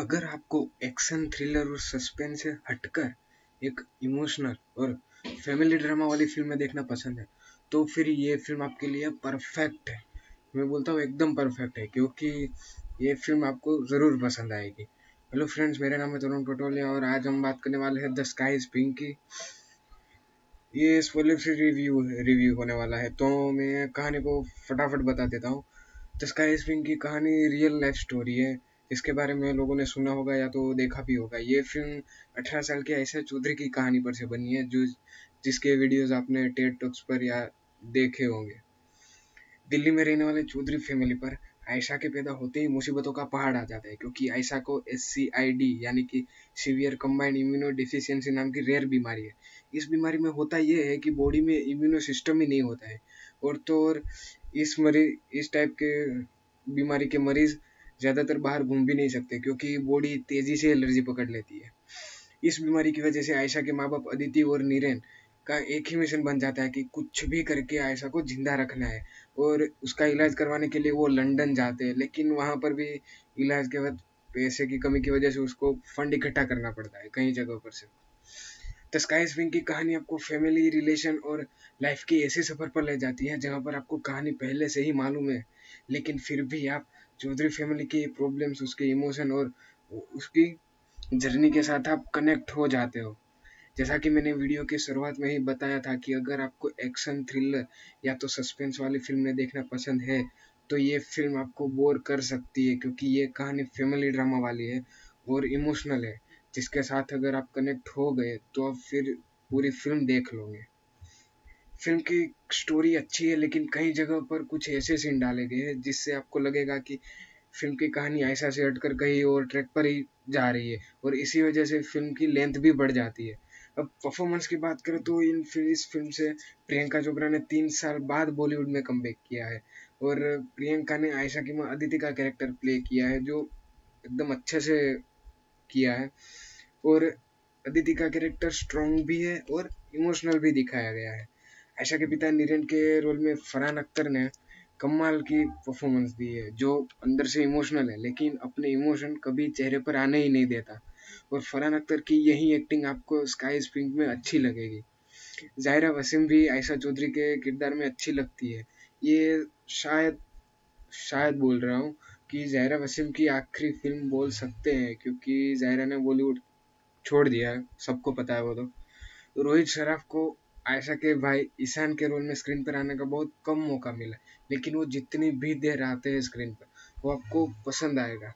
अगर आपको action thriller और सस्पेंस से हटकर एक इमोशनल और फैमिली ड्रामा वाली फ़िल्में देखना पसंद है तो फिर ये फ़िल्म आपके लिए परफेक्ट है। मैं बोलता हूँ एकदम परफेक्ट है, क्योंकि ये फ़िल्म आपको ज़रूर पसंद आएगी। हेलो फ्रेंड्स मेरा नाम है तरुण पटोले और आज हम बात करने वाले हैं द स्काई इज़ पिंक की ये स्पॉइलर फ्री रिव्यू रिव्यू होने वाला है तो मैं कहानी को फटाफट बता देता हूँ। द स्काई इज़ पिंक की कहानी रियल लाइफ स्टोरी है। इसके बारे में लोगों ने सुना होगा या तो देखा भी होगा। ये फ़िल्म अठारह साल के ऐसे चौधरी की कहानी पर से बनी है, जो जिसके वीडियोस आपने टेड टॉक्स पर या देखे होंगे। दिल्ली में रहने वाले चौधरी फैमिली पर आयशा के पैदा होते ही मुसीबतों का पहाड़ आ जाता है, क्योंकि आयशा को एस सी आई डी यानी कि सीवियर कम्बाइंड इम्यूनो डिफिशियंसी नाम की रेयर बीमारी है। इस बीमारी में होता यह है कि बॉडी में इम्यूनो सिस्टम ही नहीं होता है और तो और इस मरीज़ इस टाइप के बीमारी के मरीज़ ज़्यादातर बाहर घूम भी नहीं सकते, क्योंकि बॉडी तेज़ी से एलर्जी पकड़ लेती है। इस बीमारी की वजह से आयशा के माँ बाप अदिति और नीरेन का एक ही मिशन बन जाता है कि कुछ भी करके आयशा को ज़िंदा रखना है और उसका इलाज करवाने के लिए वो लंदन जाते हैं, लेकिन वहाँ पर भी इलाज के बाद पैसे की कमी की वजह से उसको फंड इकट्ठा करना पड़ता है कई जगहों पर से। द स्काई स्विंग की कहानी आपको फैमिली रिलेशन और लाइफ के ऐसे सफ़र पर ले जाती है, जहाँ पर आपको कहानी पहले से ही मालूम है, लेकिन फिर भी आप चौधरी फैमिली के प्रॉब्लम्स उसके इमोशन और उसकी जर्नी के साथ आप कनेक्ट हो जाते हो। जैसा कि मैंने वीडियो की शुरुआत में ही बताया था कि अगर आपको एक्शन थ्रिलर या तो सस्पेंस वाली फ़िल्में देखना पसंद है तो ये फ़िल्म आपको बोर कर सकती है क्योंकि ये कहानी फैमिली ड्रामा वाली है और इमोशनल है, जिसके साथ अगर आप कनेक्ट हो गए तो आप फिर पूरी फ़िल्म देख लोगे। फ़िल्म की स्टोरी अच्छी है, लेकिन कई जगह पर कुछ ऐसे सीन डाले गए हैं, जिससे आपको लगेगा कि फ़िल्म की कहानी ऐसा से हटकर कहीं और ट्रैक पर ही जा रही है, और इसी वजह से फ़िल्म की लेंथ भी बढ़ जाती है। अब परफॉर्मेंस की बात करें तो इन इस फ़िल्म से प्रियंका चोपड़ा ने तीन साल बाद बॉलीवुड में कम किया है, और प्रियंका ने आयशा की माँ अदिति का कैरेक्टर प्ले किया है, जो एकदम अच्छे से किया है, और अदिति का कैरेक्टर स्ट्रॉन्ग भी है और इमोशनल भी दिखाया गया है। आयशा के पिता नीरन के रोल में फरहान अख्तर ने कमाल की परफॉर्मेंस दी है, जो अंदर से इमोशनल है, लेकिन अपने इमोशन कभी चेहरे पर आने ही नहीं देता। और फरहान अख्तर की यही एक्टिंग आपको स्काई स्पिंक में अच्छी लगेगी। जायरा वसीम भी आयशा चौधरी के किरदार में अच्छी लगती है। ये शायद शायद बोल रहा हूँ कि जायरा वसीम की आखिरी फ़िल्म बोल सकते हैं, क्योंकि जायरा ने बॉलीवुड छोड़ दिया है, सबको पता है वो तो। रोहित शराफ को आयशा के भाई ईशान के रोल में स्क्रीन पर आने का बहुत कम मौका मिला, लेकिन वो जितनी भी देर आते हैं स्क्रीन पर, वो आपको पसंद आएगा।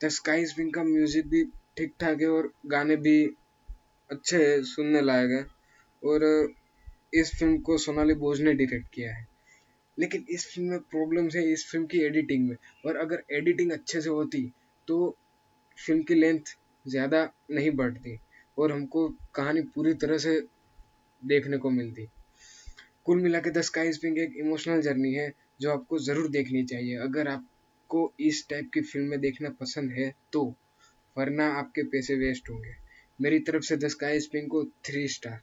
द स्काई स्पिंग का म्यूज़िक भी ठीक ठाक है और गाने भी अच्छे है सुनने लायक है और इस फ़िल्म को सोनाली बोझ ने डायरेक्ट किया है। लेकिन इस फ़िल्म में प्रॉब्लम्स है इस फ़िल्म की एडिटिंग में और अगर एडिटिंग अच्छे से होती तो फ़िल्म की लेंथ ज़्यादा नहीं बढ़ती और हमको कहानी पूरी तरह से देखने को मिलती। कुल मिला के द स्काई स्पिंग एक इमोशनल जर्नी है, जो आपको ज़रूर देखनी चाहिए। अगर आपको इस टाइप की फ़िल्में देखना पसंद है तो वरना आपके पैसे वेस्ट होंगे। मेरी तरफ़ से द स्काई स्पिंग को थ्री स्टार